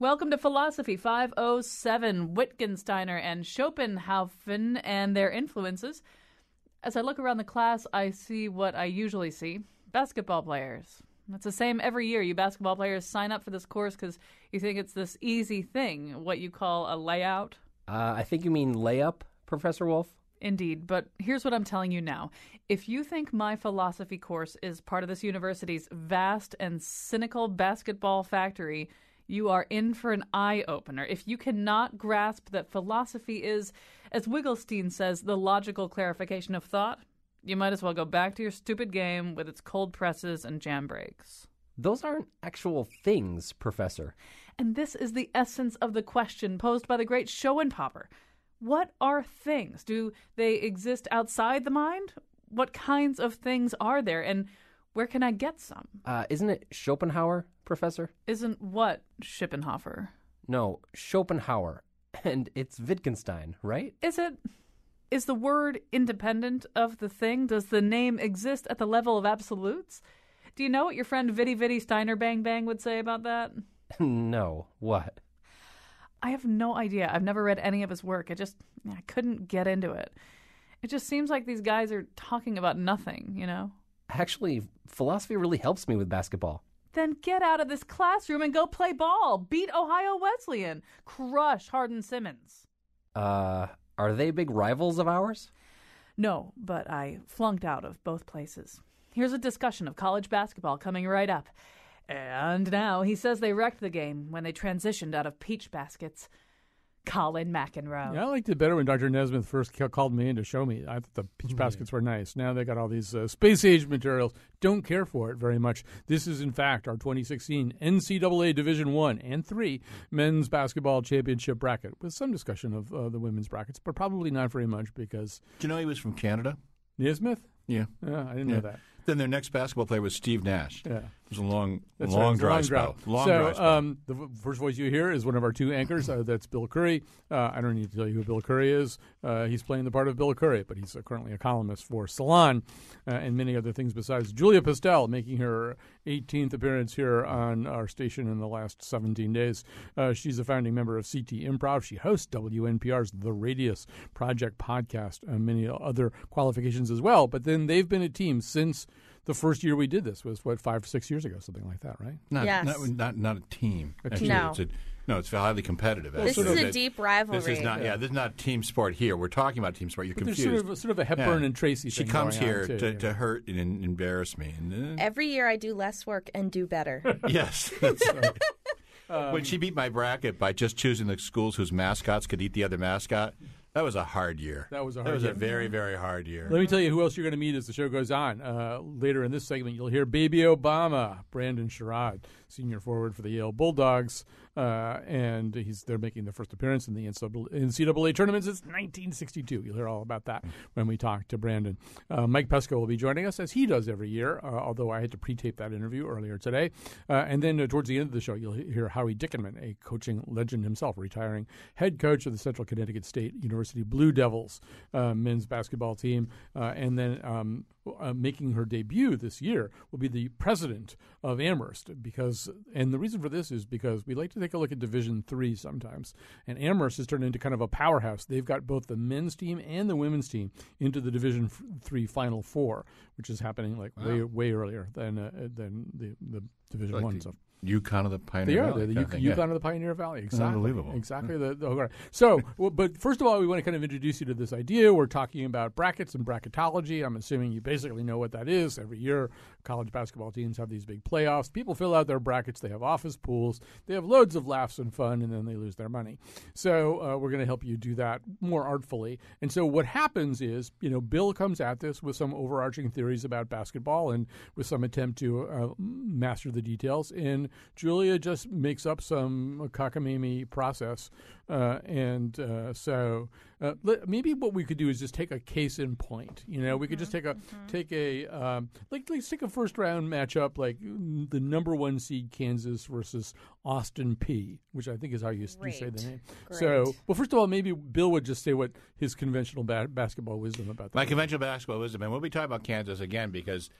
Welcome to Philosophy 507, Wittgensteiner and Schopenhauer and their influences. As I look around the class, I see what I usually see basketball players. It's the same every year. You basketball players sign up for this course because you think it's this easy thing, what you call a layout. Uh, I think you mean layup, Professor Wolf. Indeed, but here's what I'm telling you now. If you think my philosophy course is part of this university's vast and cynical basketball factory, you are in for an eye opener. If you cannot grasp that philosophy is, as Wittgenstein says, the logical clarification of thought, you might as well go back to your stupid game with its cold presses and jam breaks. Those aren't actual things, Professor. And this is the essence of the question posed by the great Schopenhauer. What are things? Do they exist outside the mind? What kinds of things are there? And where can I get some? Uh, isn't it Schopenhauer, Professor? Isn't what Schopenhauer? No, Schopenhauer. And it's Wittgenstein, right? Is it? Is the word independent of the thing? Does the name exist at the level of absolutes? Do you know what your friend Vitty Vitty Steiner Bang Bang would say about that? no. What? I have no idea. I've never read any of his work. I just I couldn't get into it. It just seems like these guys are talking about nothing, you know? Actually, philosophy really helps me with basketball. Then get out of this classroom and go play ball. Beat Ohio Wesleyan. Crush Hardin Simmons. Uh, are they big rivals of ours? No, but I flunked out of both places. Here's a discussion of college basketball coming right up. And now he says they wrecked the game when they transitioned out of peach baskets. Colin McEnroe. Yeah, I liked it better when Dr. Naismith first called me in to show me. I thought the peach baskets were nice. Now they got all these uh, space age materials. Don't care for it very much. This is, in fact, our 2016 NCAA Division One and Three men's basketball championship bracket with some discussion of uh, the women's brackets, but probably not very much because. Do you know he was from Canada? Naismith? Yeah. Yeah, I didn't Yeah. know that. Then their next basketball player was Steve Nash. Yeah. It was a long, That's long right. It's dry long spell. drought. Long so, dry spell. Um, the first voice you hear is one of our two anchors. Uh, that's Bill Curry. Uh, I don't need to tell you who Bill Curry is. Uh, he's playing the part of Bill Curry, but he's uh, currently a columnist for Salon uh, and many other things besides. Julia Pistel making her 18th appearance here on our station in the last 17 days. Uh, she's a founding member of CT Improv. She hosts WNPR's The Radius Project podcast and many other qualifications as well. But then they've been a team since the first year we did this was what five six years ago something like that right not, Yes. not, not, not a team. A Actually, No. It's a, no, it's highly competitive. This is a That- deep rivalry. This is not. Yeah, this is not team sport here. We're talking about team sport. You're But there's confused. sort of, sort of a Hepburn Yeah. and Tracy She thing comes going on, here too, to, yeah. to hurt and embarrass me. And, uh, Every year I do less work and do better. yes, that's right. Um, when she beat my bracket by just choosing the schools whose mascots could eat the other mascot, that was a hard year. That was a That was year. a very, very hard year. Let me tell you who else you're going to meet as the show goes on. Uh, later in this segment, you'll hear Baby Obama, Brandon Sherrod, senior forward for the Yale Bulldogs, uh, and he's they're making their first appearance in the NCAA, tournament since 1962. You'll hear all about that when we talk to Brandon. Uh, Mike Pesca will be joining us as he does every year, uh, although I had to pre-tape that interview earlier today. Uh, and then uh, towards the end of the show, you'll hear Howie Dickenman, a coaching legend himself, retiring head coach of the Central Connecticut State University Blue Devils uh, men's basketball team, uh, and then um, uh, making her debut this year will be the president of Amherst. Because, and the reason for this is because we like to take a look at Division Three sometimes, and Amherst has turned into kind of a powerhouse. They've got both the men's team and the women's team into the Division Three Final Four, which is happening like way way earlier than uh, than the the Division Like One stuff. UConn of the Pioneer They are. Valley They're the kind of thing, UConn, yeah. Of the Pioneer Valley. Exactly. Unbelievable. Exactly. Hmm. The, the, okay. So, well, but first of all, we want to kind of introduce you to this idea. We're talking about brackets and bracketology. I'm assuming you basically know what that is. Every year, college basketball teams have these big playoffs. People fill out their brackets. They have office pools. They have loads of laughs and fun, and then they lose their money. So, uh, we're going to help you do that more artfully. And so, what happens is, you know, Bill comes at this with some overarching theories about basketball and with some attempt to uh, master the details. And Julia just makes up some cockamamie process, uh, and uh, so uh, let, maybe what we could do is just take a case in point. You know, we could just take a take a um, like let's take a first round matchup like the number one seed Kansas versus Austin Peay, which I think is how you, you say the name. Great. So, well, first of all, maybe Bill would just say what his conventional ba- basketball wisdom about that. My conventional basketball wisdom, and we'll be talking about Kansas again because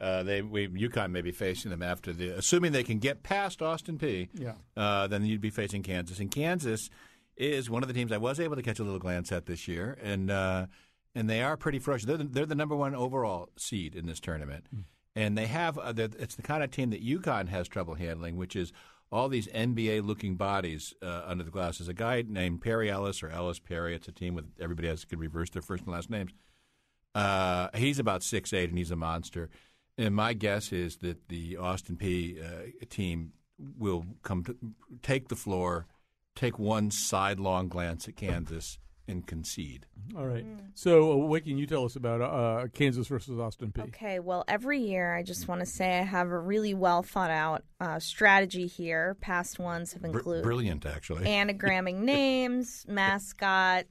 uh, they we UConn may be facing them after the assuming they can get past Austin Peay. Yeah. Uh, then you'd be facing Kansas, and Kansas is one of the teams I was able to catch a little glance at this year, and uh, and they are pretty ferocious. They're the, they're the number one overall seed in this tournament, and they have uh, it's the kind of team that UConn has trouble handling, which is. All these NBA-looking bodies uh, under the glass. There's a guy named Perry Ellis or Ellis Perry. It's a team with everybody has can reverse their first and last names. Uh, he's about six eight, and he's a monster. And my guess is that the Austin Peay uh, team will come to take the floor, take one sidelong glance at Kansas, and concede. All right. So, uh, what can you tell us about uh, Kansas versus Austin Peay? Okay, well, every year I just want to say I have a really well thought out uh, strategy here. Past ones have Br- included brilliant, actually. anagramming names, mascot,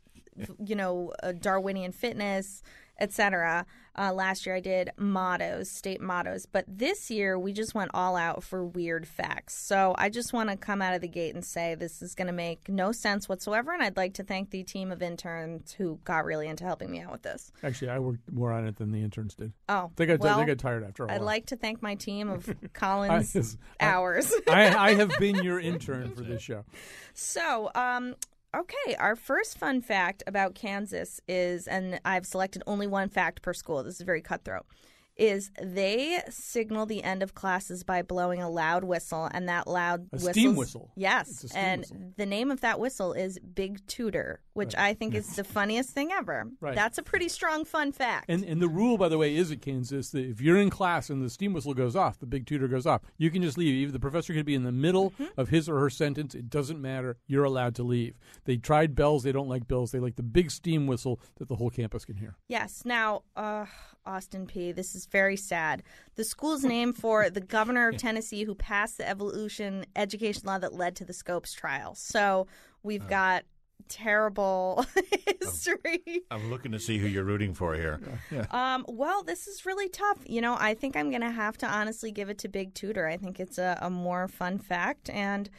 you know, uh, Darwinian fitness, etc. Uh, last year I did mottos, state mottos, but this year we just went all out for weird facts. So I just want to come out of the gate and say this is going to make no sense whatsoever, and I'd like to thank the team of interns who got really into helping me out with this. Actually, I worked more on it than the interns did. Oh, They got well, they got tired after a while. I'd like to thank my team of Collins I- hours. I, I have been your intern for this show. So, um, okay, our first fun fact about Kansas is, and I've selected only one fact per school. This is very cutthroat. Is they signal the end of classes by blowing a loud whistle, and that loud A whistle. steam whistle. Yes, steam and whistle. the name of that whistle is Big Tutor, which I think is the funniest thing ever. Right. That's a pretty strong fun fact. And and the rule, by the way, is at Kansas that if you're in class and the steam whistle goes off, the big tutor goes off, you can just leave. Even the professor could be in the middle Mm-hmm. of his or her sentence. It doesn't matter. You're allowed to leave. They tried bells. They don't like bells. They like the big steam whistle that the whole campus can hear. Yes. Now, uh, Austin Peay. This is very sad. The school's named for the governor of Tennessee who passed the evolution education law that led to the Scopes trial. So we've got terrible history. I'm looking to see who you're rooting for here. Um, well, this is really tough. You know, I think I'm going to have to honestly give it to Big Tutor. I think it's a, a more fun fact. And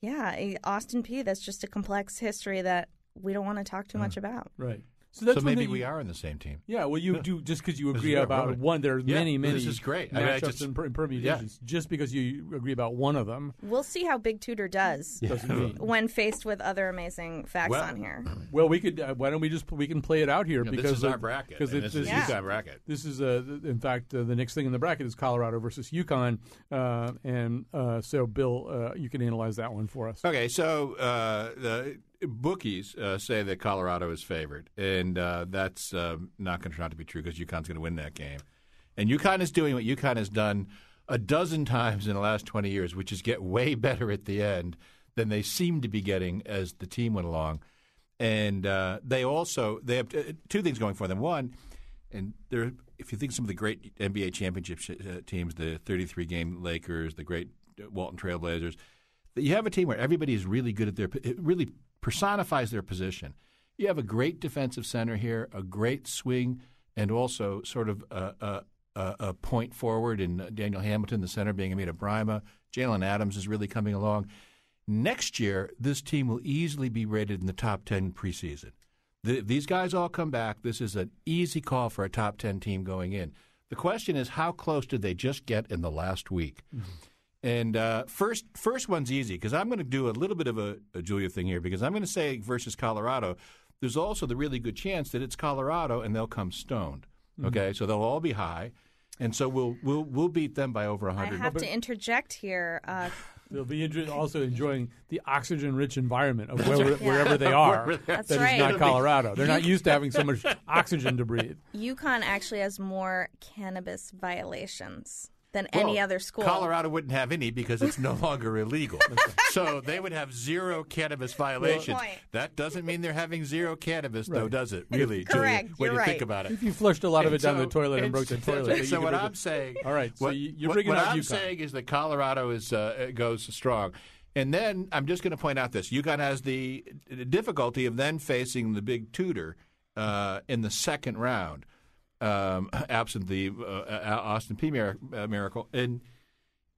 yeah, eh, Austin Peay. That's just a complex history that we don't want to talk too much about. Right. So So that's one maybe thing we are in the same team. Yeah, well, you do just because you agree about right. one. There's Yeah, many, many. this is great. I mean, I just- and, per- and permutations. Just because you agree about one of them We'll see how Big Tutor does. doesn't when faced with other amazing facts Well- on here. Well, we could. Uh, why don't we just we can play it out here Yeah, because this is of- our bracket. Because and it- this is Yeah. UConn bracket. This is, uh, in fact, uh, the next thing in the bracket is Colorado versus UConn, uh, and uh, so Bill, uh, you can analyze that one for us. Okay, so uh, the bookies uh, say that Colorado is favored, and uh, that's um not going to turn out to be true because UConn's going to win that game. And UConn is doing what UConn has done a dozen times in the last 20 years, which is get way better at the end than they seemed to be getting as the team went along. And uh, they also they have uh, two things going for them. One, and there, if you think some of the great NBA championship sh- uh, teams, the 33 game Lakers, the great uh, Walton Trailblazers, you have a team where everybody is really good at their really personifies their position. You have a great defensive center here, a great swing, and also sort of a, a, a, point forward in Daniel Hamilton, the center being Amida Brimah. Jalen Adams is really coming along. Next year, this team will easily be rated in the top 10 preseason. The, these guys all come back. This is an easy call for a top 10 team going in. The question is, how close did they just get in the last week? Mm-hmm. And uh, first, first one's easy because I'm going to do a little bit of a, a Julia thing here because I'm going to say versus Colorado. There's also the really good chance that it's Colorado and they'll come stoned. Okay, so they'll all be high, and so we'll we'll we'll beat them by over 100. I 100. have to interject here. Uh, They'll be enjoy- also enjoying the oxygen-rich environment of wherever, wherever they are. That's That is right. not Colorado. They're not used to having so much oxygen to breathe. UConn actually has more cannabis violations. Than any other school. Colorado wouldn't have any because it's no longer illegal. so they would have zero cannabis violations. point. that doesn't mean they're having zero cannabis, though, does it? Really, Correct. Julia, when You're you think about it. If you flushed a lot of it And down the toilet and broke the toilet, So, you could what rid I'm of- saying, All right, so what, you- you're what- bringing what out I'm UConn. saying is that Colorado is uh, goes strong, and then I'm just going to point out this: UConn has the difficulty of then facing the big tutor uh, in the second round, um, absent the uh, Austin Peay uh, miracle, and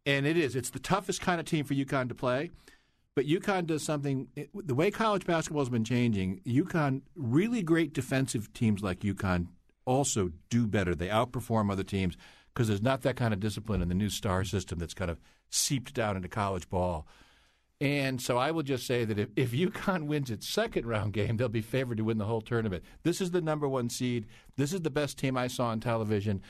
and it is it's the toughest kind of team for UConn to play. But UConn does something. The way college basketball has been changing, UConn really great defensive teams like UConn also do better. They outperform other teams because there's not that kind of discipline in the new star system that's kind of seeped down into college ball. And so I will just say that if, if UConn wins its second round game, they'll be favored to win the whole tournament. This is the number one seed. This is the best team I saw on television.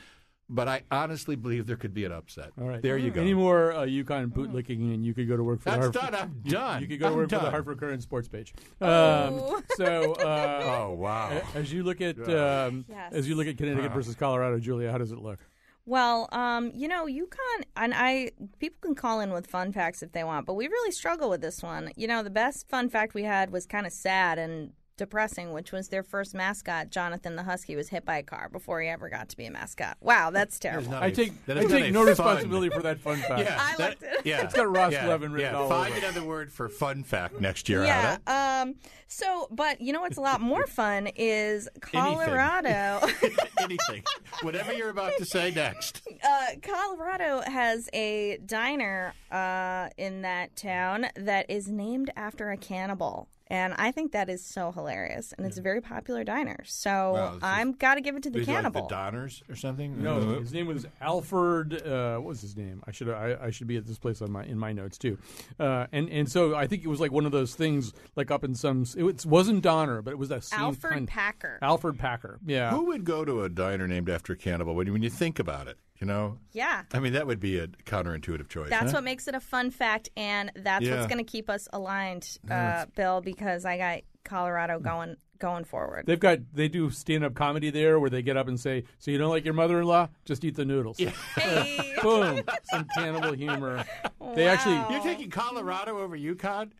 But I honestly believe there could be an upset. All right. There you go. Any more uh, UConn bootlicking, and you could go to work for That's the Hartford. done. I'm done. You, could go to I'm work for the done. Hartford Courant sports page. Oh. Um, so, uh, Oh, wow. as you look at um, Yes. as you look at Connecticut versus Colorado, Julia, how does it look? Well, um, you know, UConn and I people can call in with fun facts if they want, but we really struggle with this one. You know, the best fun fact we had was kind of sad and depressing, which was their first mascot, Jonathan the Husky, was hit by a car before he ever got to be a mascot. Wow, that's terrible. not I a- take that I take no fun- responsibility for that fun fact. Yeah, I that, it. yeah, it's got Ross yeah, Levin written yeah. all Find over it. another word for fun fact next year. Yeah. Um. So, but you know what's a lot more fun is Colorado. Anything. Whatever you're about to say next. uh, Colorado has a diner uh, in that town that is named after a cannibal. And I think that is so hilarious, and it's a very popular diner. So Wow, this I'm got to give it to the These are cannibal. Like the Donners or something? No, his name was Alfred. Uh, what was his name? I should I, I should be at this place on my in my notes too. Uh, and and so I think it was like one of those things like up in some. It was, wasn't Donner, but it was that same Alfred kind- Packer. Alfred Packer. Yeah. Who would go to a diner named after a cannibal when you, when you think about it? You know? yeah. I mean, that would be a counterintuitive choice. That's huh? what makes it a fun fact, and that's Yeah. what's going to keep us aligned, uh, Bill, because I got Colorado going going forward. They've got they do stand up comedy there where they get up and say, "So you don't like your mother in law? Just eat the noodles." Hey. Boom, some cannibal humor. They actually You're taking Colorado over UConn?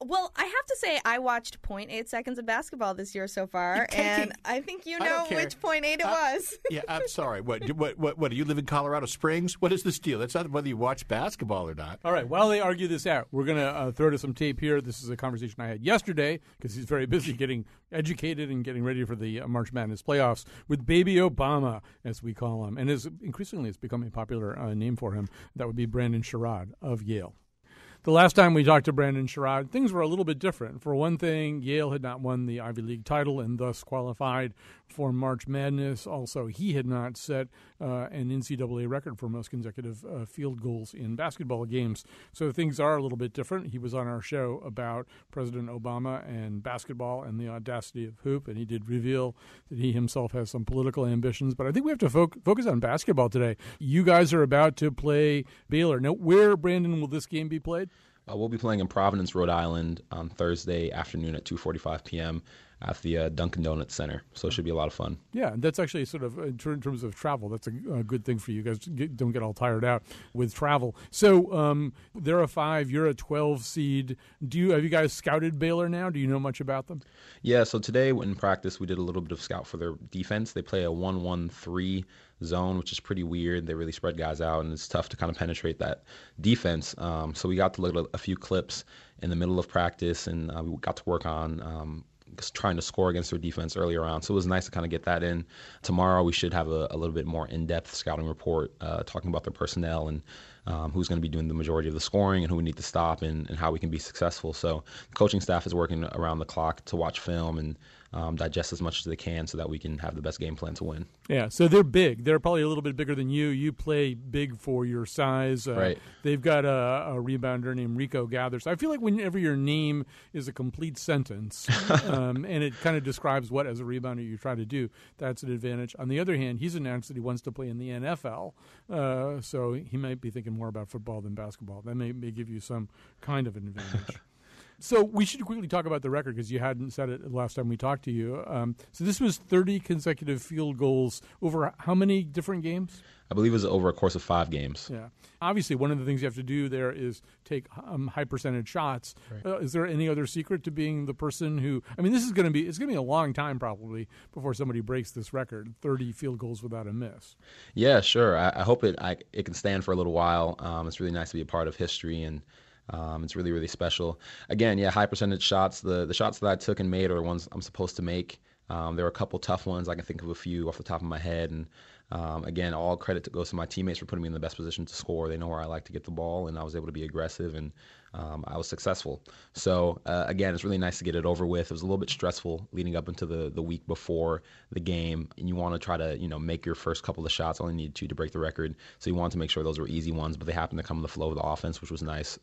Well, I have to say, I watched 0.8 seconds of basketball this year so far, and I think you know which 0.8 it Uh, was. Yeah, I'm sorry. What, do- what, what, what, do you live in Colorado Springs? What is this deal? It's not whether you watch basketball or not. All right. While they argue this out, we're going to uh, throw to some tape here. This is a conversation I had yesterday because he's very busy getting educated and getting ready for the uh, March Madness playoffs with Baby Obama, as we call him, and is increasingly it's become a popular uh, name for him. That would be Brandon Sherrod of Yale. The last time we talked to Brandon Sherrod, things were a little bit different. For one thing, Yale had not won the Ivy League title and thus qualified for March Madness. Also, he had not set uh, an NCAA record for most consecutive uh, field goals in basketball games. So things are a little bit different. He was on our show about President Obama and basketball and the audacity of hoop, and he did reveal that he himself has some political ambitions. But I think we have to fo- focus on basketball today. You guys are about to play Baylor. Now, where, Brandon, will this game be played? Uh, we'll be playing in Providence, Rhode Island on Thursday afternoon at 2:45 p.m. at the uh, Dunkin' Donuts Center. So it should be a lot of fun. Yeah, that's actually sort of in ter- in terms of travel. That's a, a good thing for you guys. Get, don't get all tired out with travel. So um, they're a five. You're a twelve seed. Do you have you guys scouted Baylor now? Do you know much about them? Yeah. So today in practice we did a little bit of scout for their defense. They play a one-one-three zone, which is pretty weird. They really spread guys out, and it's tough to kind of penetrate that defense. Um, so we got to look at a few clips in the middle of practice, and uh, we got to work on. Um, trying to score against their defense earlier on. So it was nice to kind of get that in. Tomorrow we should have a, a little bit more in-depth scouting report uh, talking about their personnel and um, who's going to be doing the majority of the scoring and who we need to stop and, and how we can be successful. So the coaching staff is working around the clock to watch film and um, digest as much as they can so that we can have the best game plan to win. Yeah, so they're big. They're probably a little bit bigger than you. You play big for your size. Uh, Right. They've got a, a rebounder named Rico Gathers. I feel like whenever your name is a complete sentence um, and it kind of describes what, as a rebounder, you try to do, that's an advantage. On the other hand, he's announced that he wants to play in the NFL, uh, so he might be thinking more about football than basketball. That may, may give you some kind of an advantage. So we should quickly talk about the record because you hadn't said it last time we talked to you. Um, so this was 30 consecutive field goals over how many different games? I believe it was over a course of five games. Yeah. Obviously, one of the things you have to do there is take um, high percentage shots. Uh, is there any other secret to being the person who? I mean, this is going to be it's going to be a long time probably before somebody breaks this record: thirty field goals without a miss. Yeah, sure. I, I hope it I, it can stand for a little while. Um, it's really nice to be a part of history and. Um, it's really, really special. Again, yeah, high percentage shots. The the shots that I took and made are the ones I'm supposed to make. Um, there were a couple tough ones. I can think of a few off the top of my head, and um, again, all credit goes to my teammates for putting me in the best position to score. They know where I like to get the ball, and I was able to be aggressive, and um, I was successful. So uh, again, it's really nice to get it over with. It was a little bit stressful leading up into the the week before the game, and you want to try to you know make your first couple of shots. Only need two to break the record, so you want to make sure those were easy ones, but they happened to come in the flow of the offense, which was nice.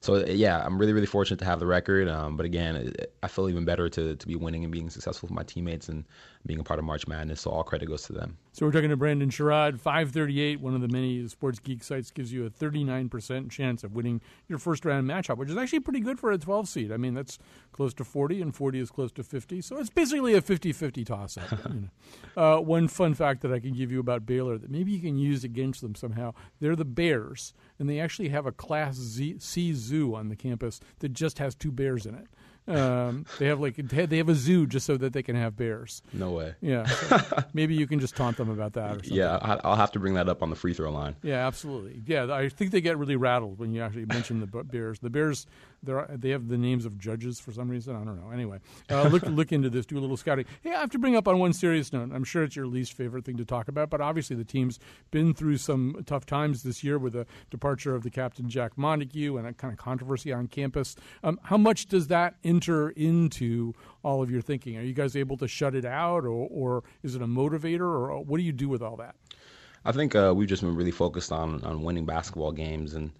So yeah, I'm really really fortunate to have the record. Um, but again, I feel even better to to be winning and being successful with my teammates and being a part of March Madness. So all credit goes to them. So we're talking to Brandon Sherrod, 538. One of the many sports geek sites gives you a 39% chance of winning your first round matchup, which is actually pretty good for a 12 seed. I mean, that's close to 40, and 40 is close to 50. So it's basically a 50 50 toss up. you know. uh, one fun fact that I can give you about Baylor that maybe you can use against them somehow they're the Bears, and they actually have a Class Z- C zoo on the campus that just has two bears in it. Um, they have like they have a zoo just so that they can have bears. No way. Yeah, so maybe you can just taunt them about that. Or something. Yeah, I'll have to bring that up on the free throw line. Yeah, absolutely. Yeah, I think they get really rattled when you actually mention the Bears. The Bears, they they have the names of judges for some reason. I don't know. Anyway, uh, look look into this. Do a little scouting. Hey, I have to bring up on one serious note. I'm sure it's your least favorite thing to talk about, but obviously the team's been through some tough times this year with the departure of the captain Jack Montague and a kind of controversy on campus. Um, how much does that enter into all of your thinking? Are you guys able to shut it out, or, or is it a motivator, or what do you do with all that? I think uh, we've just been really focused on on winning basketball games, and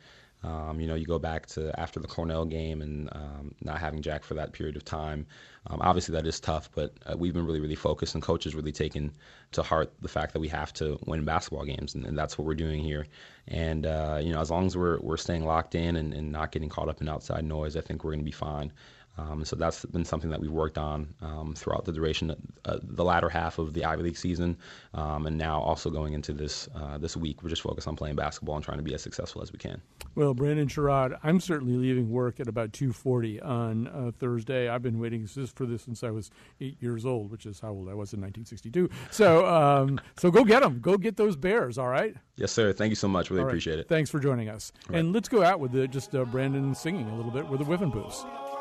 um, you know, you go back to after the Cornell game and um, not having Jack for that period of time. Um, obviously, that is tough, but uh, we've been really, really focused, and coaches really taken to heart the fact that we have to win basketball games, and, and that's what we're doing here. And uh, you know, as long as we're we're staying locked in and, and not getting caught up in outside noise, I think we're going to be fine. Um, so that's been something that we've worked on um, throughout the duration, uh, the latter half of the Ivy League season, um, and now also going into this uh, this week, we're just focused on playing basketball and trying to be as successful as we can. Well, Brandon Sherrod, I'm certainly leaving work at about 2:40 on uh, Thursday. I've been waiting for this since I was eight years old, which is how old I was in 1962. So, um, so go get them. Go get those Bears. All right. Yes, sir. Thank you so much. Really right. appreciate it. Thanks for joining us. And let's go out with the, just uh, Brandon singing a little bit with the Whiffenpoofs. Well,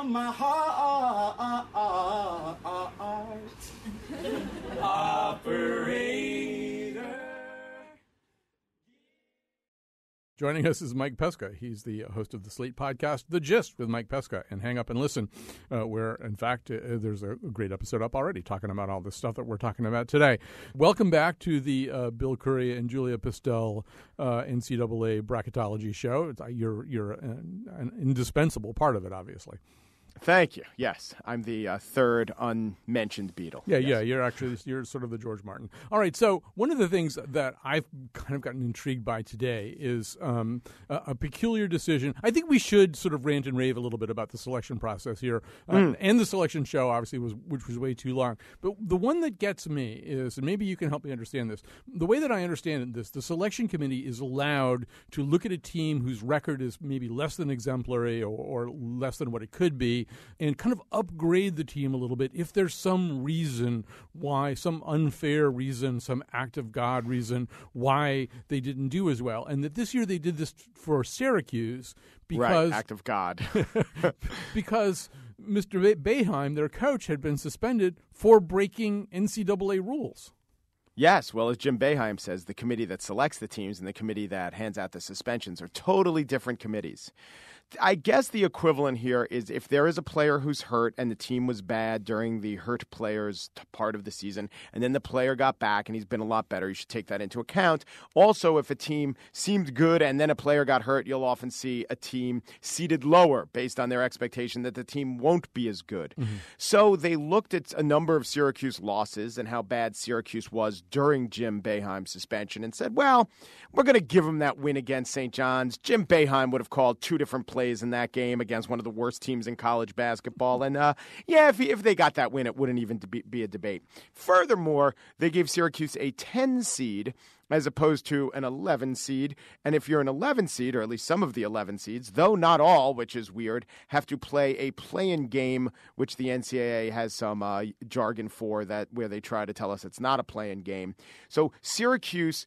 from my heart. Operator. Joining us is Mike Pesca. He's the host of the Slate podcast, The Gist with Mike Pesca, and Hang Up and Listen, uh, where, in fact, uh, there's a great episode up already talking about all this stuff that we're talking about today. Welcome back to the uh, Bill Curry and Julia Pistel uh, NCAA bracketology show. It's, uh, you're you're an, an indispensable part of it, obviously. Thank you. Yes, I'm the uh, third unmentioned Beatle. Yeah, Yes. yeah, you're actually you're sort of the George Martin. All right, so one of the things that I've kind of gotten intrigued by today is um, a, a peculiar decision. I think we should sort of rant and rave a little bit about the selection process here, uh, and the selection show obviously was which was way too long. But the one that gets me is, and maybe you can help me understand this. The way that I understand this, the selection committee is allowed to look at a team whose record is maybe less than exemplary or, or less than what it could be, and kind of upgrade the team a little bit if there's some reason why, some unfair reason, some act of God reason why they didn't do as well. And that this year they did this for Syracuse because right, act of God. because Mr. Be- Boeheim, their coach, had been suspended for breaking NCAA rules. yes, well, as Jim Boeheim says, the committee that selects the teams and the committee that hands out the suspensions are totally different committees. I guess the equivalent here is if there is a player who's hurt and the team was bad during the hurt player's part of the season, and then the player got back and he's been a lot better, you should take that into account. Also, if a team seemed good and then a player got hurt, you'll often see a team seated lower based on their expectation that the team won't be as good. Mm-hmm. So they looked at a number of Syracuse losses and how bad Syracuse was during Jim Boeheim's suspension and said, well, we're going to give them that win against St. John's. Jim Boeheim would have called two different plays in that game against one of the worst teams in college basketball. And uh, yeah, if, if they got that win, it wouldn't even be, a debate. Furthermore, they gave Syracuse a 10 seed as opposed to an 11 seed. And if you're an 11 seed, or at least some of the 11 seeds, though not all, which is weird, have to play a play-in game, which the NCAA has some uh, jargon for that, where they try to tell us it's not a play-in game. So Syracuse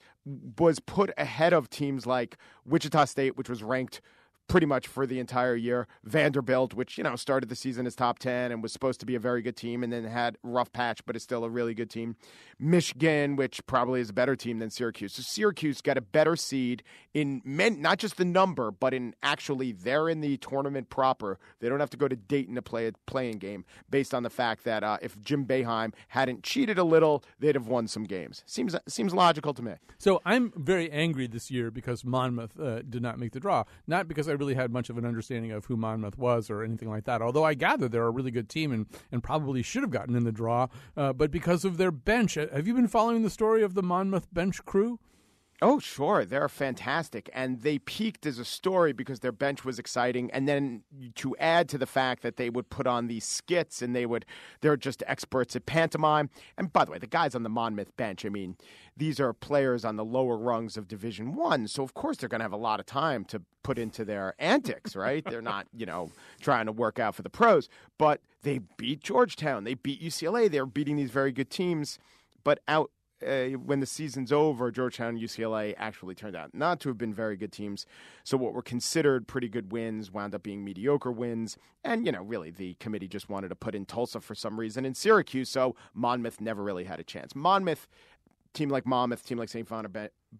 was put ahead of teams like Wichita State, which was ranked pretty much for the entire year. Vanderbilt, which you know started the season as top ten and was supposed to be a very good team, and then had rough patch, but is still a really good team. Michigan, which probably is a better team than Syracuse. So Syracuse got a better seed in men, not just the number, but in actually they're in the tournament proper. They don't have to go to Dayton to play a playing game based on the fact that uh, if Jim Boeheim hadn't cheated a little, they'd have won some games. Seems seems logical to me. So I'm very angry this year because Monmouth uh, did not make the draw. Not because I really had much of an understanding of who Monmouth was or anything like that. Although I gather they're a really good team and, and probably should have gotten in the draw, uh, but because of their bench. Have you been following the story of the Monmouth bench crew? Oh, sure. They're fantastic. And they peaked as a story because their bench was exciting. And then to add to the fact that they would put on these skits and they would, they're just experts at pantomime. And by the way, the guys on the Monmouth bench, I mean, these are players on the lower rungs of Division One. So, of course, they're going to have a lot of time to put into their antics, right? they're not, you know, trying to work out for the pros. But they beat Georgetown, they beat UCLA. They're beating these very good teams. But out uh, when the season's over, Georgetown and UCLA actually turned out not to have been very good teams. So what were considered pretty good wins wound up being mediocre wins. And, you know, really the committee just wanted to put in Tulsa for some reason in Syracuse. So Monmouth never really had a chance. Monmouth, team like Monmouth, team like St.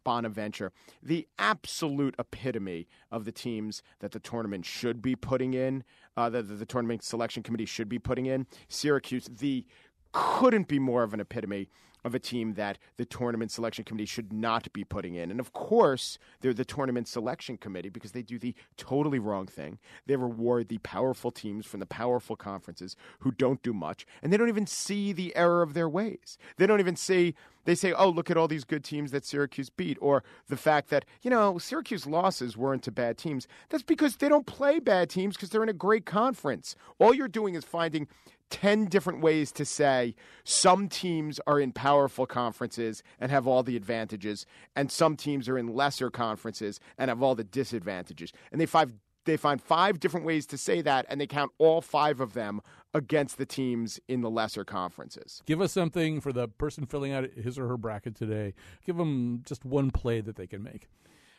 Bonaventure, the absolute epitome of the teams that the tournament should be putting in, uh, the, the, the tournament selection committee should be putting in. Syracuse, the couldn't be more of an epitome of a team that the tournament selection committee should not be putting in. And of course, they're the tournament selection committee because they do the totally wrong thing. They reward the powerful teams from the powerful conferences who don't do much, and they don't even see the error of their ways. They don't even see they say, oh, look at all these good teams that Syracuse beat, or the fact that, you know, Syracuse losses weren't to bad teams. That's because they don't play bad teams because they're in a great conference. All you're doing is finding 10 different ways to say some teams are in powerful conferences and have all the advantages, and some teams are in lesser conferences and have all the disadvantages. And they find they find five different ways to say that, and they count all five of them against the teams in the lesser conferences. Give us something for the person filling out his or her bracket today. Give them just one play that they can make.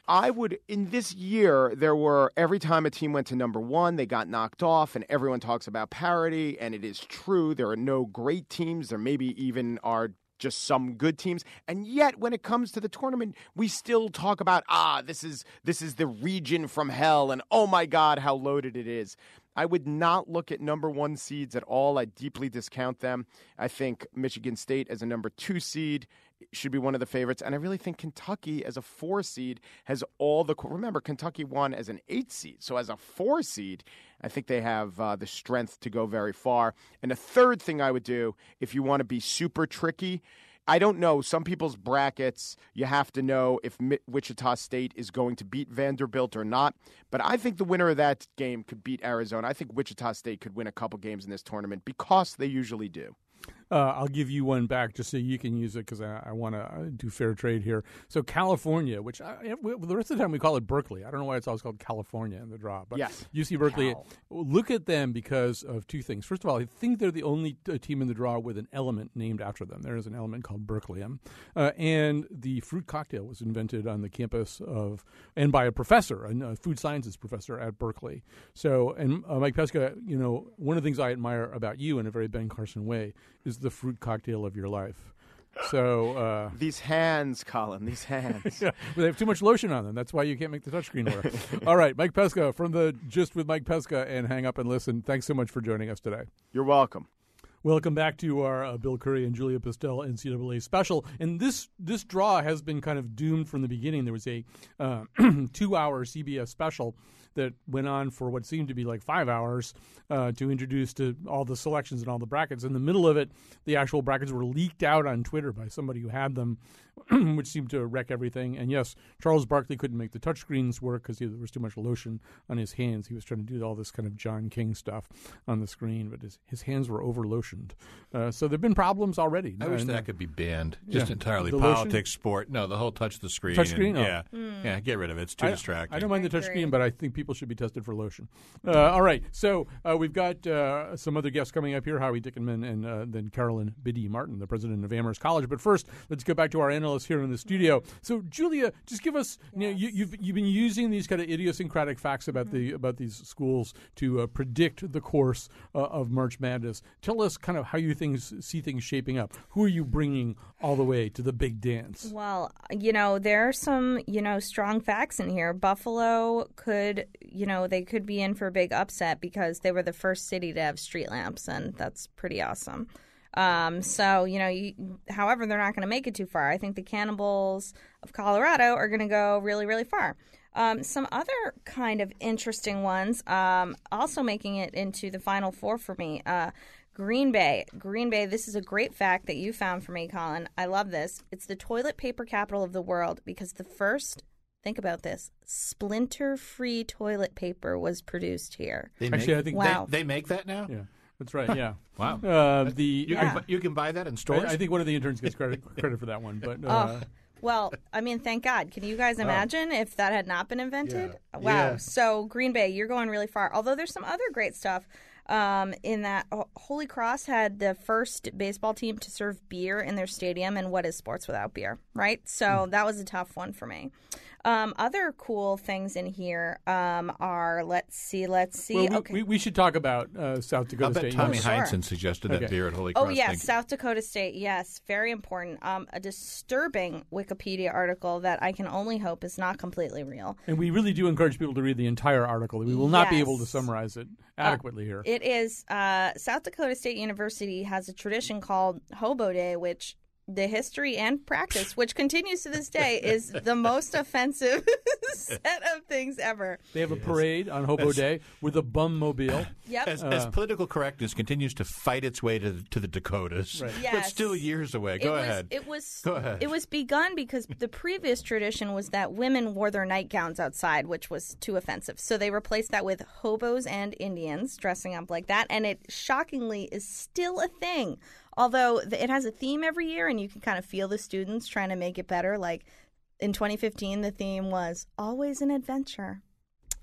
I would, in this year, there were every time a team went to number one, they got knocked off, and everyone talks about parity, and it is true. There are no great teams. There maybe even are just some good teams and yet when it comes to the tournament we still talk about ah this is this is the region from hell and oh my god how loaded it is I would not look at number one seeds at all. I deeply discount them. I think Michigan State as a number two seed should be one of the favorites. And I really think Kentucky as a four seed has all the. Remember, Kentucky won as an eight seed. So as a four seed, I think they have uh, the strength to go very far. And the third thing I would do, if you want to be super tricky, I don't know. Some people's brackets, you have to know if Wichita State is going to beat Vanderbilt or not. But I think the winner of that game could beat Arizona. I think Wichita State could win a couple games in this tournament because they usually do. Uh, I'll give you one back just so you can use it because I, I want to do fair trade here. So California, which I, the rest of the time we call it Berkeley. I don't know why it's always called California in the draw, but yes. UC Berkeley. Cal. Look at them because of two things. First of all, I think they're the only uh, team in the draw with an element named after them. There is an element called Berkelium, uh, and the fruit cocktail was invented on the campus of and by a professor, a food sciences professor at Berkeley. So, and uh, Mike Pesca, you know, one of the things I admire about you in a very Ben Carson way is the fruit cocktail of your life. So uh, These hands, Colin. These hands. yeah, they have too much lotion on them. That's why you can't make the touchscreen work. All right, Mike Pesca from the Gist with Mike Pesca and Hang Up and Listen. Thanks so much for joining us today. You're welcome. Welcome back to our uh, Bill Curry and Julia Pistel NCAA special. And this this draw has been kind of doomed from the beginning. There was a uh, two hour CBS special that went on for what seemed to be like five hours uh, to introduce to all the selections and all the brackets. In the middle of it, the actual brackets were leaked out on Twitter by somebody who had them, which seemed to wreck everything. And yes, Charles Barkley couldn't make the touchscreens work because there was too much lotion on his hands. He was trying to do all this kind of John King stuff on the screen, but his, his hands were over lotioned. Uh, so there have been problems already. I wish And, uh, that could be banned. Just Yeah. entirely The lotion? politics, sport. No, the whole touch the screen. Touch and- Oh. Yeah, yeah. Get rid of it. It's too I, distracting. I don't mind the I touchscreen, but I think people should be tested for lotion. Uh, all right, so uh, we've got uh, some other guests coming up here: Howie Dickenman and uh, then Carolyn Biddy Martin, the president of Amherst College. But first, let's go back to our analysts here in the studio. So, Julia, just give us you know you, you've you've been using these kind of idiosyncratic facts about the about these schools to uh, predict the course uh, of March Madness. Tell us kind of how you things see things shaping up. Who are you bringing all the way to the big dance? Well, you know, there are some, you know, strong facts in here. Buffalo could, you know, they could be in for a big upset because they were the first city to have street lamps, and that's pretty awesome. Um, so, you know, you, however, they're not going to make it too far. I think the Cannibals of Colorado are going to go really, really far. Um, some other kind of interesting ones, um, also making it into the final four for me. Uh, Green Bay. Green Bay, this is a great fact that you found for me, Colin. I love this. It's the toilet paper capital of the world because the first, think about this, splinter free toilet paper was produced here. They Actually, make, I think Wow. they, they make that now. Yeah, that's right. Yeah. Wow. Uh, the You, Yeah. can, you can buy that in stores. I, I think one of the interns gets credit credit for that one, but uh, Oh, well, I mean, thank God. Can you guys imagine if that had not been invented? Wow. Yeah. So, Green Bay, you're going really far. Although there's some other great stuff. Um, in that Holy Cross had the first baseball team to serve beer in their stadium, and what is sports without beer, right? So that was a tough one for me. Um, other cool things in here um, are let's see, let's see. well, we, okay. we, we should talk about uh, South I Dakota bet State. Tommy sure. Heinsohn suggested that Okay. beer at Holy Cross. Oh yes, Thank you. South Dakota State. Yes, very important. Um, a disturbing Wikipedia article that I can only hope is not completely real. and we really do encourage people to read the entire article. We will not be able to summarize it adequately here. It is uh, South Dakota State University has a tradition called Hobo Day, which the history and practice, which continues to this day, is the most offensive set of things ever. they have a parade on Hobo Day with a bum mobile. Yep. As, as uh, political correctness continues to fight its way to the, to the Dakotas, Right. but still years away. Go it was, ahead. It was Go ahead. it was begun because the previous tradition was that women wore their nightgowns outside, which was too offensive. So they replaced that with hobos and Indians dressing up like that, and it shockingly is still a thing. Although it has a theme every year, and you can kind of feel the students trying to make it better. Like in 2015, the theme was always an adventure.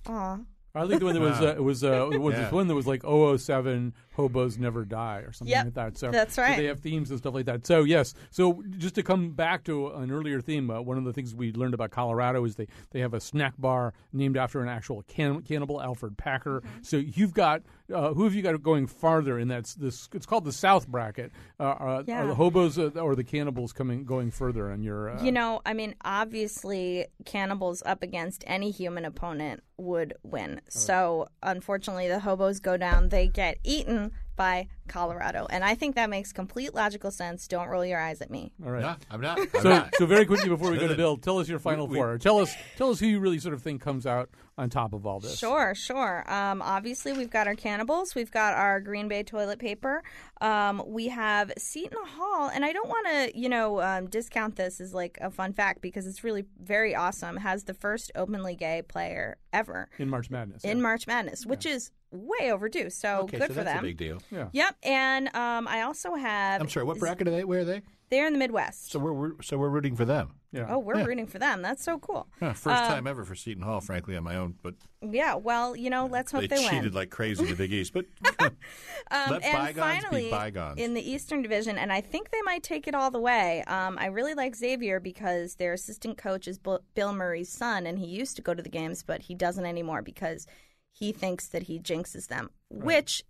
Aw. I think the one that was uh, it was uh, it was Yeah. this one that was like 007 hobos never die or something Yep, like that. So that's so they have themes and stuff like that. So yes. So just to come back to an earlier theme, uh, one of the things we learned about Colorado is they they have a snack bar named after an actual can- cannibal, Alfred Packer. Mm-hmm. So you've got uh, who have you got going farther in that? This it's called the South bracket. Uh, uh, Yeah. Are the hobos uh, or the cannibals coming going further on your? Uh, You know, I mean, obviously, cannibals up against any human opponent would win. So, unfortunately, the hobos go down. They get eaten by Colorado. And I think that makes complete logical sense. Don't roll your eyes at me. all right. No, I'm not. I'm So, not. so very quickly before we go to Listen, Bill, tell us your final we- four. Tell us, tell us who you really sort of think comes out on top of all this. Sure, sure. Um, obviously, we've got our cannibals. We've got our Green Bay toilet paper. Um, we have Seton Hall, and I don't want to, you know, um, discount this as like a fun fact because it's really very awesome. Has the first openly gay player ever in March Madness. in yeah. March Madness, which is way overdue. So okay, good so for that's them. a big deal. Yeah. Yep, and um, I also have. I'm sorry. What bracket are they? Where are they? They're in the Midwest. So we're, we're so we're rooting for them. Yeah. oh, we're rooting for them. That's so cool. Huh, first Um, time ever for Seton Hall, frankly, on my own. But Yeah. Well, you know, let's hope they, they, cheated win. like crazy in the Big East. But Um, let and bygones finally, be bygones. in the Eastern Division, and I think they might take it all the way. Um, I really like Xavier because their assistant coach is Bill Bill Murray's son, and he used to go to the games, but he doesn't anymore because he thinks that he jinxes them, which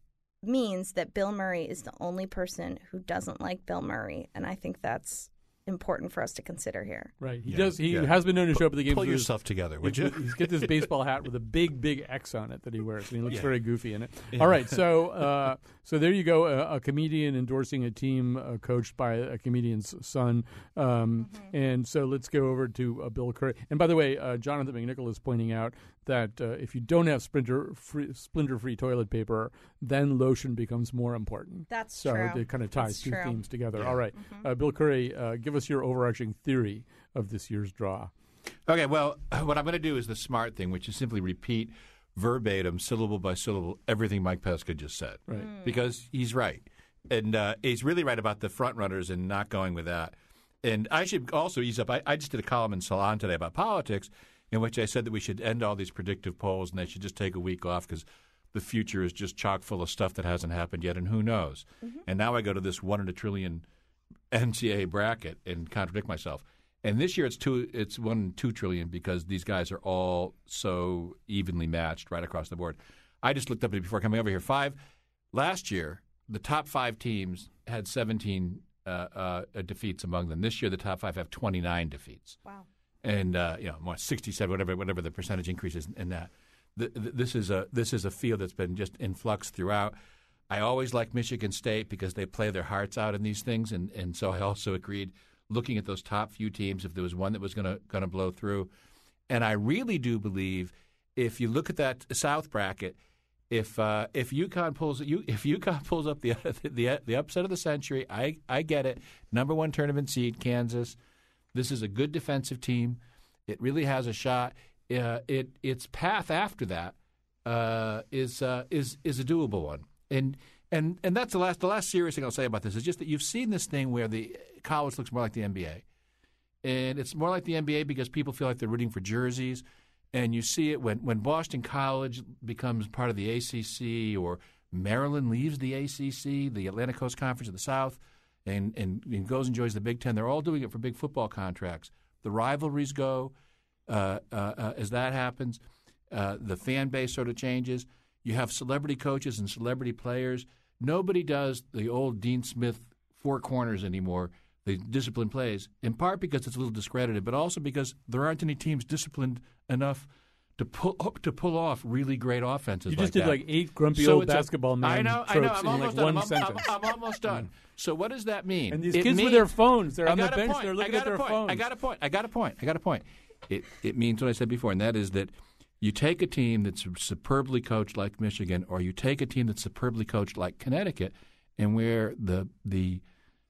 means that Bill Murray is the only person who doesn't like Bill Murray, and I think that's important for us to consider here. Right. He Yeah, does. He yeah. has been known to show up at the game. Pull with his- yourself together, would you? He's got this baseball hat with a big, big X on it that he wears, and he looks Yeah. very goofy in it. Yeah. All right, so uh, so there you go, a, a comedian endorsing a team uh, coached by a comedian's son, um, Mm-hmm. and so let's go over to uh, Bill Curry. And by the way, uh, Jonathan McNichol is pointing out that uh, if you don't have splinter free, splinter free toilet paper, then lotion becomes more important. That's so true. it kind of ties That's two true. themes together. Yeah. All right. uh, Bill Curry, uh, give us your overarching theory of this year's draw. Okay, well, what I'm going to do is the smart thing, which is simply repeat verbatim, syllable by syllable, everything Mike Pesca just said. Right. Because he's right. And uh, he's really right about the front runners and not going with that. And I should also ease up. I, I just did a column in Salon today about politics in which I said that we should end all these predictive polls and they should just take a week off because the future is just chock full of stuff that hasn't happened yet and who knows. And now I go to this one in a trillion NCAA bracket and contradict myself. And this year it's two it's one in two trillion because these guys are all so evenly matched right across the board. I just looked up it before coming over here. Five last year, the top five teams had 17 uh, uh, defeats among them. This year, the top five have 29 defeats Wow. And uh, you know, what, 67, whatever, whatever the percentage increase is in that. Th- th- this is a this is a field that's been just in flux throughout. I always like Michigan State because they play their hearts out in these things, and, and so I also agreed looking at those top few teams if there was one that was going to going to blow through, and I really do believe if you look at that South bracket, if uh, if UConn pulls you if UConn pulls up the the the upset of the century, I I get it. Number one tournament seed, Kansas. This is a good defensive team. It really has a shot. Uh, it its path after that uh, is uh, is is a doable one. And and and that's the last the last serious thing I'll say about this is just that you've seen this thing where the college looks more like the NBA, and it's more like the NBA because people feel like they're rooting for jerseys, and you see it when when Boston College becomes part of the ACC or Maryland leaves the ACC, the Atlantic Coast Conference of the South, and, and, and goes and joins the Big Ten. They're all doing it for big football contracts. The rivalries go uh, uh, uh, as that happens. Uh, the fan base sort of changes. You have celebrity coaches and celebrity players. Nobody does the old Dean Smith four corners anymore. The discipline plays in part because it's a little discredited, but also because there aren't any teams disciplined enough to pull up to pull off really great offenses. You just like did that. like eight grumpy So old it's a- basketball man I know, I know. I'm in almost like done. one I'm, I'm- sentence. I'm, almost done. So what does that mean? And these It kids with their phones, they're on the bench, point. they're looking at their point. phones. I got a point. I got a point. I got a point. It it means what I said before, and that is that you take a team that's superbly coached like Michigan, or you take a team that's superbly coached like Connecticut, and where the the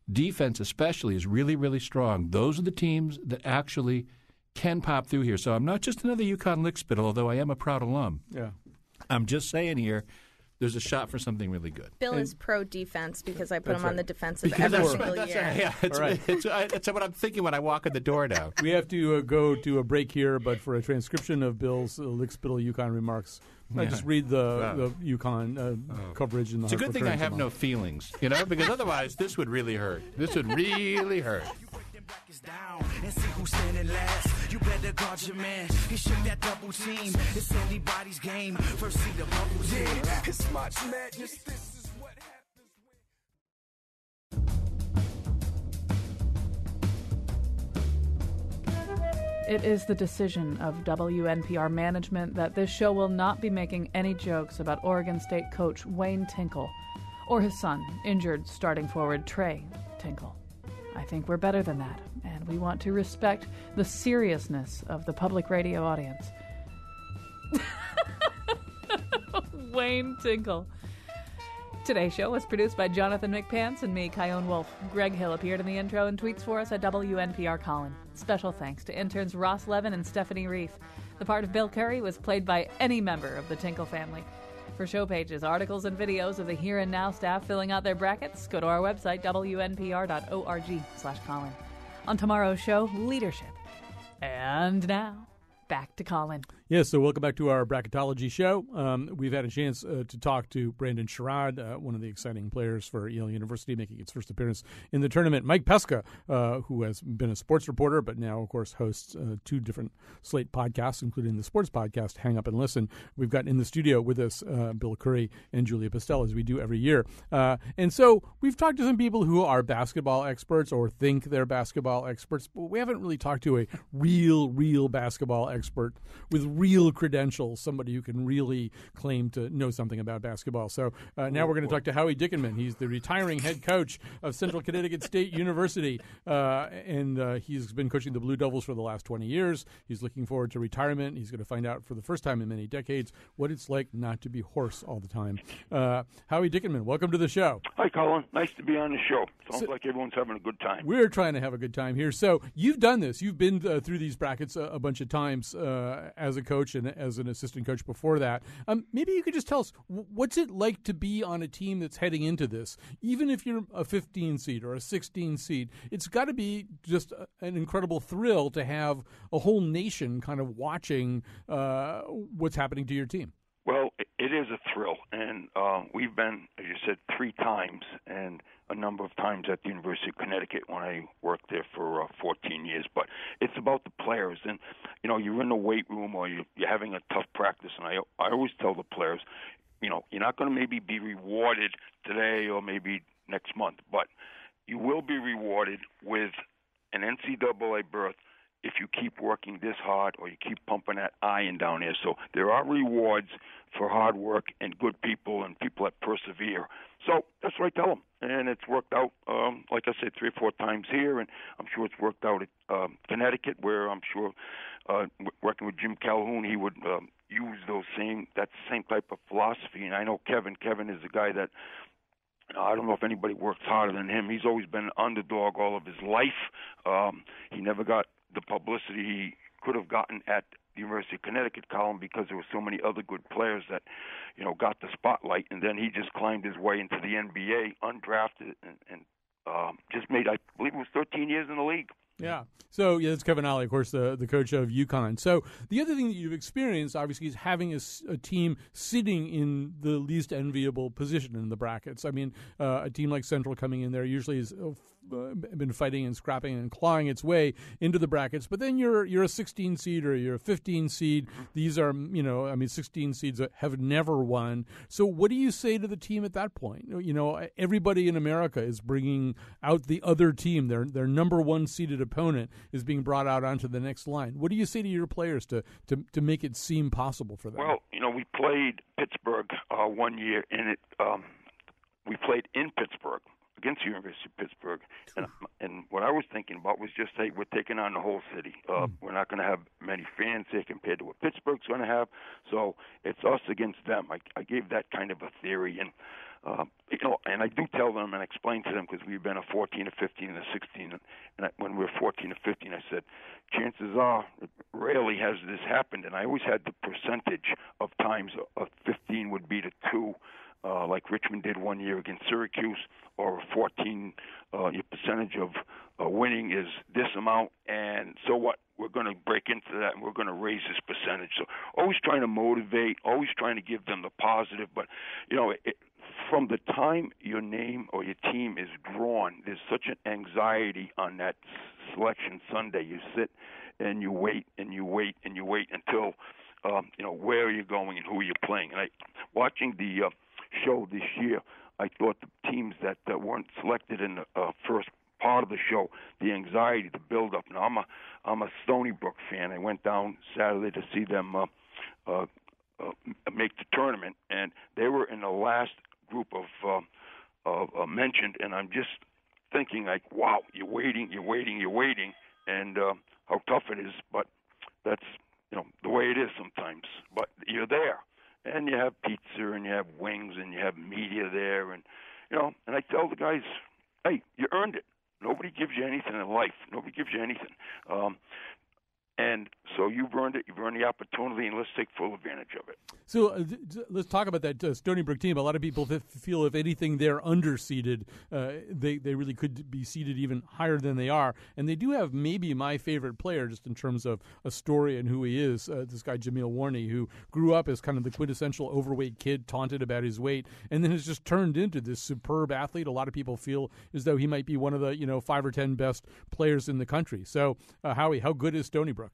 defense especially is really really strong. Those are the teams that actually can pop through here. So I'm not just another UConn lickspittle, although I am a proud alum. Yeah. I'm just saying here, there's a shot for something really good. Bill is pro defense because I put That's him on the defensive Because every single that's, year. yeah, it's, All right. it's, I, that's what I'm thinking when I walk in the door now. We have to uh, go to a break here, but for a transcription of Bill's uh, lickspittle UConn remarks, I just read the, Wow. the UConn uh, coverage in the It's a good thing I Courant have no feelings, you know, because otherwise this would really hurt. This would really hurt. down and see who's standing last. You better guard your man. He shook that double team. It's anybody's game. First see the bubble team. It's much madness. This is what happens. It is the decision of WNPR management that this show will not be making any jokes about Oregon State coach Wayne Tinkle or his son, injured starting forward Trey Tinkle. I think we're better than that, and we want to respect the seriousness of the public radio audience. Wayne Tinkle. Today's show was produced by Jonathan McPants and me, Chion Wolf. Greg Hill appeared in the intro and tweets for us at WNPR Colin. Special thanks to interns Ross Levin and Stephanie Reef. The part of Bill Curry was played by any member of the Tinkle family. For show pages, articles, and videos of the Here and Now staff filling out their brackets, go to our website, wnpr.org slash Colin. On tomorrow's show, leadership. And now, back to Colin. Yes, so welcome back to our bracketology show. Um, we've had a chance uh, to talk to Brandon Sherrod, uh, one of the exciting players for Yale University, making its first appearance in the tournament. Mike Pesca, uh, who has been a sports reporter, but now, of course, hosts uh, two different Slate podcasts, including the sports podcast, Hang Up and Listen. We've got in the studio with us uh, Bill Curry and Julia Pistel, as we do every year. Uh, and so we've talked to some people who are basketball experts or think they're basketball experts, but we haven't really talked to a real, real basketball expert with real credentials, somebody who can really claim to know something about basketball. So uh, now we're going to talk to Howie Dickenman. He's the retiring head coach of Central Connecticut State University, uh, and uh, he's been coaching the Blue Devils for the last 20 years. He's looking forward to retirement. He's going to find out for the first time in many decades what it's like not to be hoarse all the time. Uh, Howie Dickenman, welcome to the show. Hi, Colin. Nice to be on the show. Sounds like everyone's having a good time. We're trying to have a good time here. So you've done this. You've been uh, through these brackets a, a bunch of times uh, as a coach and as an assistant coach before that. Um, maybe you could just tell us what's it like to be on a team that's heading into this, even if you're a 15 seed or a 16 seed. It's got to be just an incredible thrill to have a whole nation kind of watching uh, what's happening to your team. Well, it, it is a thrill, and uh, we've been, as you said, three times, and a number of times at the University of Connecticut when I worked there for uh, 14 years. But it's about the players, and you know, you're in the weight room or you, you're having a tough practice, and I I always tell the players, you know, you're not going to maybe be rewarded today or maybe next month, but you will be rewarded with an NCAA berth if you keep working this hard or you keep pumping that iron down there. So there are rewards for hard work and good people and people that persevere. So that's what I tell them, and it's worked out. Um, like I said, three or four times here, and I'm sure it's worked out at um, Connecticut, where I'm sure uh, working with Jim Calhoun, he would um, use those same that same type of philosophy. And I know Kevin. Kevin is a guy that I don't know if anybody works harder than him. He's always been an underdog all of his life. Um, he never got the publicity he could have gotten at the University of Connecticut Colin because there were so many other good players that, you know, got the spotlight, and then he just climbed his way into the NBA, undrafted, and, and um, just made, I believe, it was 13 years in the league. Yeah. So yeah, that's Kevin Ollie, of course, the the coach of UConn. So the other thing that you've experienced, obviously, is having a, a team sitting in the least enviable position in the brackets. I mean, uh, a team like Central coming in there usually has uh, been fighting and scrapping and clawing its way into the brackets. But then you're you're a 16 seed or you're a 15 seed. These are you know, I mean, 16 seeds have never won. So what do you say to the team at that point? You know, everybody in America is bringing out the other team. Their their number one seeded opponent is being brought out onto the next line. What do you say to your players to to, to make it seem possible for them? Well, you know, we played Pittsburgh uh, one year, and it um, we played in Pittsburgh against the University of Pittsburgh, and and what I was thinking about was just hey, we're taking on the whole city. Uh, mm. We're not going to have many fans here compared to what Pittsburgh's going to have, so it's us against them. I, I gave that kind of a theory, and uh, you know, and I do tell them and explain to them because we've been a 14, a 15, and a 16. And, and I, when we were 14 or 15, I said, chances are, rarely has this happened. And I always had the percentage of times a 15 would be to two, uh, like Richmond did one year against Syracuse, or 14 uh, your percentage of uh, winning is this amount, and so what? We're going to break into that, and we're going to raise this percentage. So always trying to motivate, always trying to give them the positive. But you know, it, from the time your name or your team is drawn, there's such an anxiety on that selection Sunday. You sit and you wait and you wait and you wait until um, you know where you're you going and who you're playing. And I, watching the uh, show this year, I thought the teams that, that weren't selected in the uh, first part of the show, the anxiety, the build up. Now I'm a I'm a Stony Brook fan. I went down Saturday to see them uh, uh, uh, make the tournament, and they were in the last group of uh, of uh, mentioned, and I'm just thinking like, wow, you're waiting, you're waiting, you're waiting, and uh, how tough it is. But that's you know the way it is sometimes. But you're there, and you have pizza, and you have wings, and you have media there, and you know. And I tell the guys, hey, you earned it. Nobody gives you anything in life. Nobody gives you anything. Um, And so you've earned it. You've earned the opportunity, and let's take full advantage of it. So uh, th- let's talk about that uh, Stony Brook team. A lot of people f- feel, if anything, they're underseeded. Uh, they they really could be seeded even higher than they are, and they do have maybe my favorite player, just in terms of a story and who he is. Uh, this guy Jameel Warney, who grew up as kind of the quintessential overweight kid, taunted about his weight, and then has just turned into this superb athlete. A lot of people feel as though he might be one of the you know five or ten best players in the country. So, uh, Howie, how good is Stony Brook?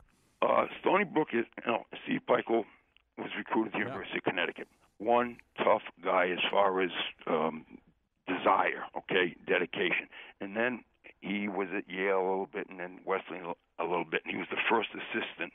Uh, Stony Brook is, you know, Steve Pikiell was recruited to the University of Connecticut. One tough guy as far as um, desire, okay, dedication. And then he was at Yale a little bit and then Wesleyan a little bit. And he was the first assistant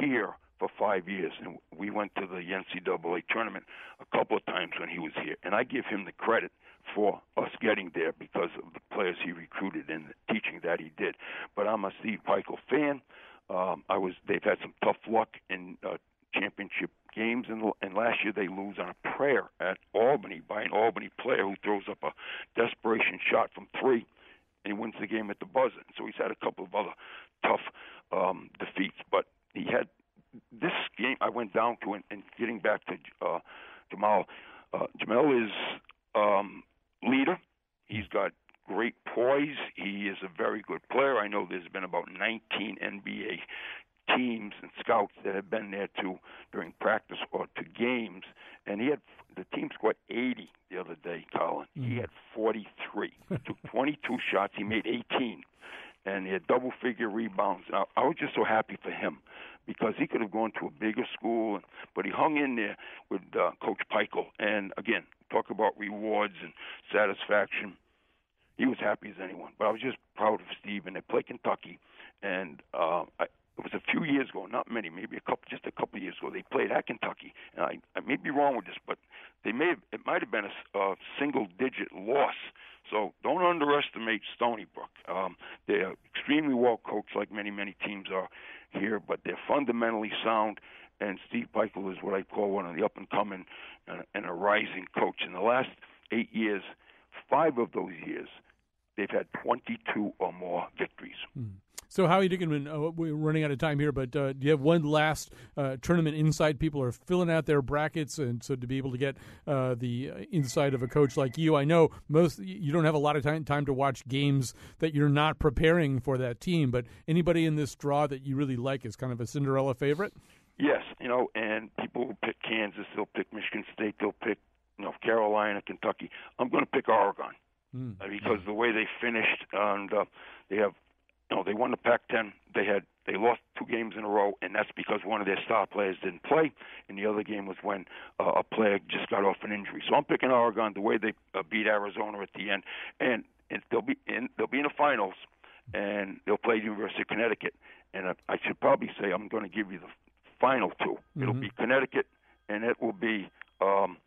here for five years. And we went to the NCAA tournament a couple of times when he was here. And I give him the credit for us getting there because of the players he recruited and the teaching that he did. But I'm a Steve Pikiell fan. Um, I was. They've had some tough luck in uh, championship games, and, and last year they lose on a prayer at Albany by an Albany player who throws up a desperation shot from three, and he wins the game at the buzzer. So he's had a couple of other tough um, defeats, but he had this game. I went down to and, and getting back to uh, Jamal. Uh, Jamal is um, leader. He's got great poise. He is a very good player. I know there's been about 19 NBA teams and scouts that have been there to during practice or to games, and he had the team scored 80 the other day. Colin, mm-hmm. he had 43, took 22 shots, he made 18, and he had double figure rebounds. Now, I was just so happy for him because he could have gone to a bigger school, but he hung in there with uh, Coach Pikiell. And again, talk about rewards and satisfaction he was happy as anyone. But I was just proud of Steve, and they play Kentucky, and uh, I, it was a few years ago, not many, maybe a couple, just a couple of years ago. They played at Kentucky, and I, I may be wrong with this, but they may have, it might have been a, a single-digit loss. So don't underestimate Stony Brook. Um, they're extremely well coached, like many many teams are here, but they're fundamentally sound. And Steve Pikiell is what I call one of the up and coming and, and a rising coach. In the last eight years, five of those years, they've had 22 or more victories. Mm. So, Howie Dickenman, uh, we're running out of time here, but uh, do you have one last uh, tournament insight? People are filling out their brackets, and so to be able to get uh, the insight of a coach like you, I know most you don't have a lot of time time to watch games that you're not preparing for that team. But anybody in this draw that you really like is kind of a Cinderella favorite. Yes, you know, and people who pick Kansas, they'll pick Michigan State, they'll pick know Carolina, Kentucky. I'm going to pick Oregon mm. because the way they finished and uh, they have you know they won the Pac-10. They had they lost two games in a row, and that's because one of their star players didn't play, and the other game was when uh, a player just got off an injury. So I'm picking Oregon the way they uh, beat Arizona at the end, and, and they'll be in they'll be in the finals, and they'll play the University of Connecticut. And uh, I should probably say I'm going to give you the final 2 mm-hmm. It'll be Connecticut, and it will be um,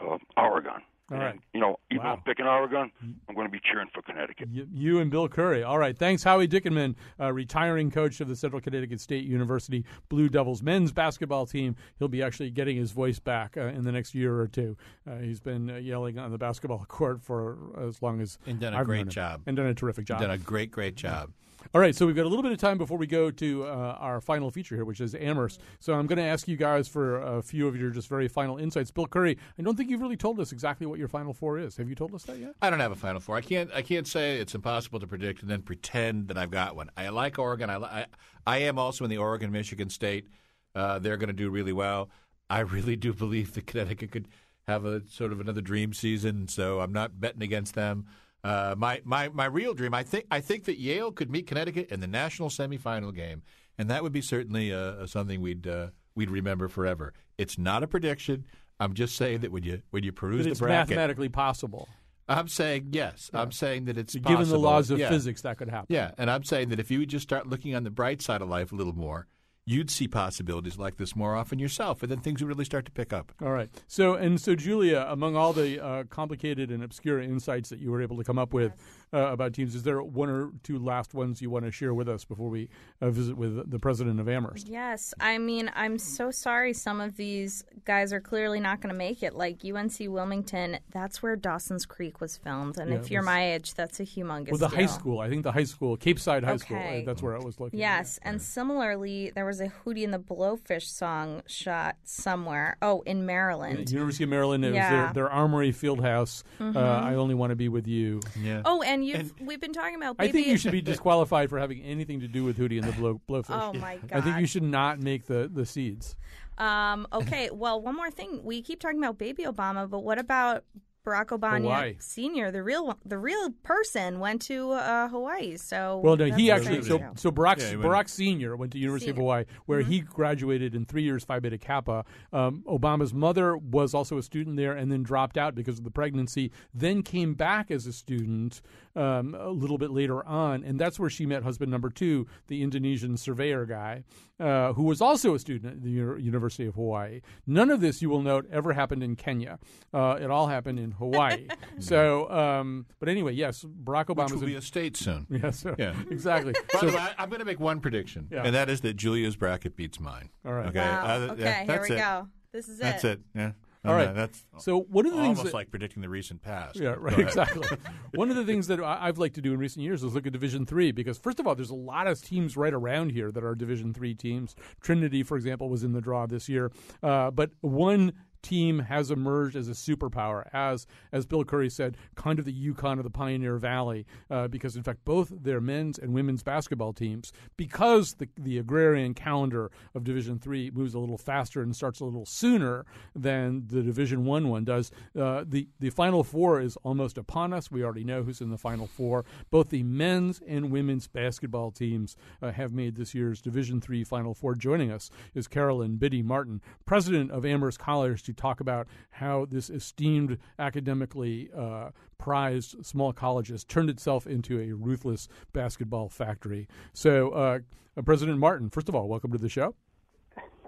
uh, Oregon. All right. And, you know, even wow. I'm picking Oregon, I'm going to be cheering for Connecticut. You, you and Bill Curry. All right. Thanks, Howie Dickenman, uh, retiring coach of the Central Connecticut State University Blue Devils men's basketball team. He'll be actually getting his voice back uh, in the next year or two. Uh, he's been uh, yelling on the basketball court for as long as and done a I've great job. And done a terrific job. Done a great, great job. All right, so we've got a little bit of time before we go to uh, our final feature here, which is Amherst. So I'm going to ask you guys for a few of your just very final insights. Bill Curry, I don't think you've really told us exactly what your final four is. Have you told us that yet? I don't have a final four. I can't. I can't say it's impossible to predict and then pretend that I've got one. I like Oregon. I I, I am also in the Oregon Michigan State. Uh, they're going to do really well. I really do believe that Connecticut could have a sort of another dream season. So I'm not betting against them. Uh, my, my my real dream, I think I think that Yale could meet Connecticut in the national semifinal game, and that would be certainly uh, something we'd uh, we'd remember forever. It's not a prediction. I'm just saying that when you when you peruse the it's bracket, mathematically possible. I'm saying yes. Yeah. I'm saying that it's given possible. the laws of yeah. physics that could happen. Yeah, and I'm saying that if you would just start looking on the bright side of life a little more, you'd see possibilities like this more often yourself, and then things would really start to pick up. All right. So and so, Julia, among all the uh, complicated and obscure insights that you were able to come up with uh, about teams, is there one or two last ones you want to share with us before we uh, visit with the president of Amherst? Yes, I mean, I'm so sorry. Some of these guys are clearly not going to make it. Like UNC Wilmington, that's where Dawson's Creek was filmed, and Yeah, if it you're was- my age, that's a humongous. Well, the high school. I think the high school, Capeside High School. Okay. uh, That's where I was looking. Yes, and similarly, there was a Hootie and the Blowfish song shot somewhere. Oh, in Maryland. University of Maryland. It was their, their Armory Fieldhouse. Mhm. Uh, I only want to be with you. Yeah. Oh, and you've we've been talking about. I think you should be disqualified for having anything to do with Hootie and the Blow, Blowfish. Oh, my god! I think you should not make the, the seeds. Um, okay, well, one more thing. We keep talking about baby Obama, but what about Barack Obama Hawaii. Senior? The real the real person went to uh, Hawaii. So Well, no, he actually so so Barack Yeah, Barack Senior went to University Senior. of Hawaii, where Mm-hmm. he graduated in three years Phi Beta Kappa. Um, Obama's mother was also a student there, and then dropped out because of the pregnancy. Then came back as a student um, a little bit later on, and that's where she met husband number two, the Indonesian surveyor guy, uh, who was also a student at the Uni- University of Hawaii. None of this, you will note, ever happened in Kenya. Uh, it all happened in Hawaii. so, um, but anyway, yes, Barack Obama Which will be a state soon. Yes, Yeah. exactly. By So- the way, I- I'm going to make one prediction, Yeah. and that is that Julia's bracket beats mine. All right. Okay. Wow. Uh, okay, yeah, here that's we it. go. This is it. That's it. it. Yeah. All right. Uh, that's So one of the things almost that- like predicting the recent past. Yeah, right. Exactly. One of the things that I've liked to do in recent years is look at Division Three because first of all, there's a lot of teams right around here that are Division Three teams. Trinity, for example, was in the draw this year, uh, but one team has emerged as a superpower, as as Bill Curry said, kind of the UConn of the Pioneer Valley, uh, because in fact both their men's and women's basketball teams, because the the agrarian calendar of Division Three moves a little faster and starts a little sooner than the Division One one does. Uh, the the Final Four is almost upon us. We already know who's in the Final Four. Both the men's and women's basketball teams uh, have made this year's Division Three Final Four. Joining us is Carolyn Biddy Martin, president of Amherst College, talk about how this esteemed academically uh, prized small college has turned itself into a ruthless basketball factory. So, uh, President Martin, first of all, welcome to the show.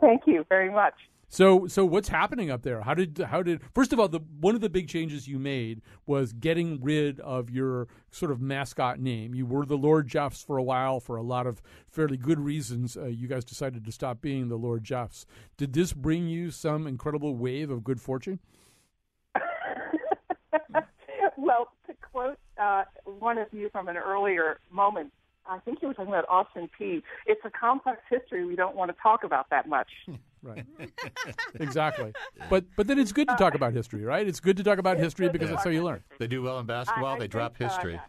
Thank you very much. So, so what's happening up there? How did how did first of all the one of the big changes you made was getting rid of your sort of mascot name. You were the Lord Jeffs for a while for a lot of fairly good reasons. Uh, you guys decided to stop being the Lord Jeffs. Did this bring you some incredible wave of good fortune? well, to quote uh, one of you from an earlier moment, I think you were talking about Austin Peay It's a complex history we don't want to talk about that much. Right. exactly. But but then it's good to talk about history, right? It's good to talk about history because that's how you learn. They do well in basketball. I- I they drop think, uh, history.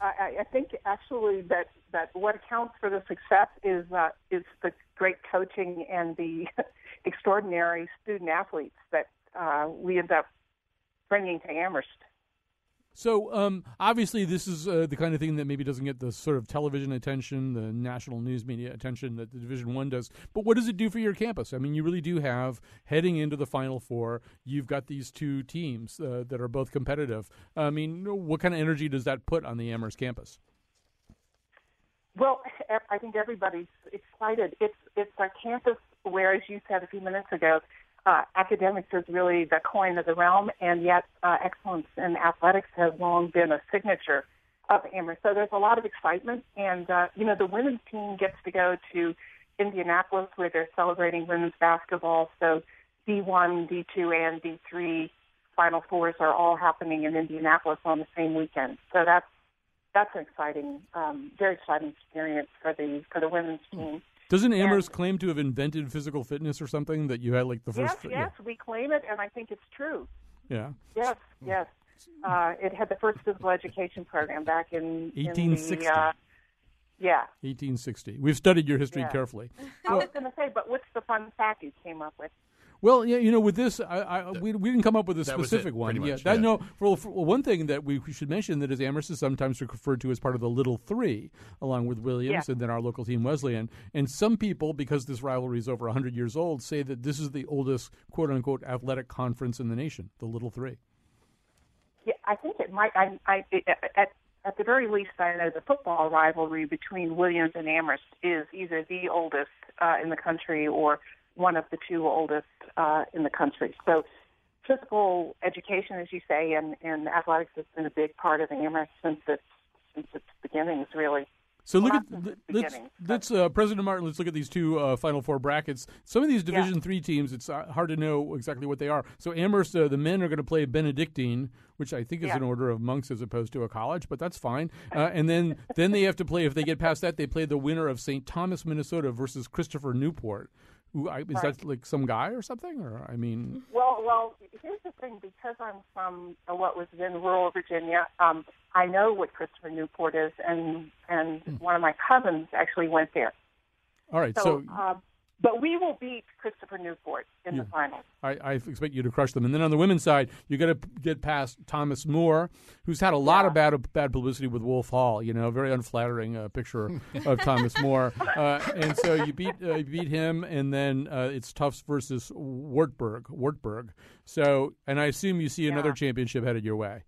I, I- I think actually that, that what accounts for the success is uh, is the great coaching and the extraordinary student athletes that uh, we end up bringing to Amherst. So um, obviously, this is uh, the kind of thing that maybe doesn't get the sort of television attention, the national news media attention that the Division One does. But what does it do for your campus? I mean, you really do have heading into the Final Four. You've got these two teams uh, that are both competitive. I mean, what kind of energy does that put on the Amherst campus? Well, I think everybody's excited. It's it's a campus where, as you said a few minutes ago, uh, academics is really the coin of the realm, and yet uh, excellence in athletics has long been a signature of Amherst. So there's a lot of excitement, and uh, you know the women's team gets to go to Indianapolis where they're celebrating women's basketball. So D1, D2, and D3 Final Fours are all happening in Indianapolis on the same weekend. So that's that's an exciting, um, very exciting experience for the for the women's team. Doesn't Amherst claim to have invented physical fitness or something that you had like the Yes, first? yes, we claim it, and I think it's true. Yeah. Yes, yes. Uh, it had the first physical education program back in in 1860. the, uh, yeah. 1860. We've studied your history Yeah. carefully. I was going to say, but what's the fun fact you came up with? Well, yeah, you know, with this, I, I, we, we didn't come up with a That was specific it, one. pretty yeah, much, that, yeah. no. For, for one thing that we should mention that is Amherst is sometimes referred to as part of the Little Three, along with Williams Yeah. and then our local team Wesleyan. And some people, because this rivalry is over hundred years old, say that this is the oldest "quote unquote" athletic conference in the nation, the Little Three. Yeah, I think it might. I, I it, at at the very least, I know the football rivalry between Williams and Amherst is either the oldest uh, in the country or one of the two oldest uh, in the country. So physical education, as you say, and, and athletics has been a big part of Amherst since its since its beginnings, really. So look at let's let's uh, President Martin. Let's look at these two uh, Final Four brackets. Some of these Yeah. Division three teams, it's uh, hard to know exactly what they are. So Amherst, uh, the men are going to play Benedictine, which I think is Yeah. an order of monks as opposed to a college, but that's fine. Uh, and then then they have to play if they get past that, they play the winner of St. Thomas, Minnesota versus Christopher Newport. Who I, is Right. that like some guy or something? Or I mean, Well, well, here's the thing. Because I'm from uh, what was then rural Virginia, um, I know what Christopher Newport is, and and one of my cousins actually went there. all right. So, So, uh, but we will beat Christopher Newport in Yeah. the finals. I, I expect you to crush them. And then on the women's side, you got to get past Thomas More, who's had a lot of bad bad publicity with Wolf Hall. You know, very unflattering uh, picture of Thomas More. Uh, and so you beat uh, you beat him, and then uh, it's Tufts versus Wartburg. Wartburg. So, and I assume you see another championship headed your way.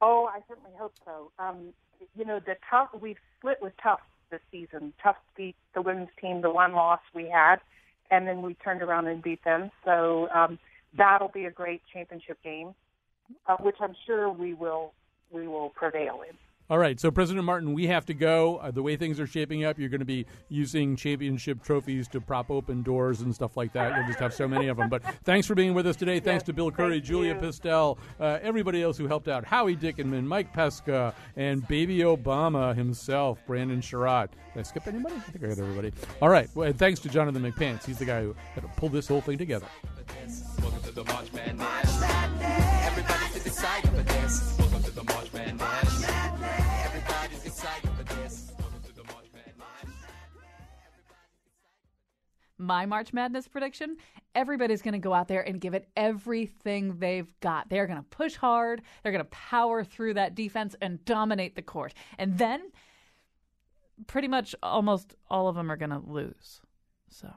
Oh, I certainly hope so. Um, you know, the tough we've split with Tufts this season. Tufts beat the women's team, the one loss we had, and then we turned around and beat them. So um, that'll be a great championship game, uh, which I'm sure we will we will prevail in. All right, so President Martin, we have to go. Uh, the way things are shaping up, you're going to be using championship trophies to prop open doors and stuff like that. You'll just have so many of them. But thanks for being with us today. Thanks to Bill Curry, Julia Pistel, uh, everybody else who helped out, Howie Dickenman, Mike Pesca, and Baby Obama himself, Brandon Sherrod. Did I skip anybody? I think I got everybody. All right, well, and thanks to Jonathan McPants. He's the guy who had to pull this whole thing together. Welcome to the March Madness. Everybody's excited for this. Welcome to the My March Madness prediction everybody's going to go out there and give it everything they've got. They're going to push hard, they're going to power through that defense and dominate the court. And then pretty much almost all of them are going to lose. So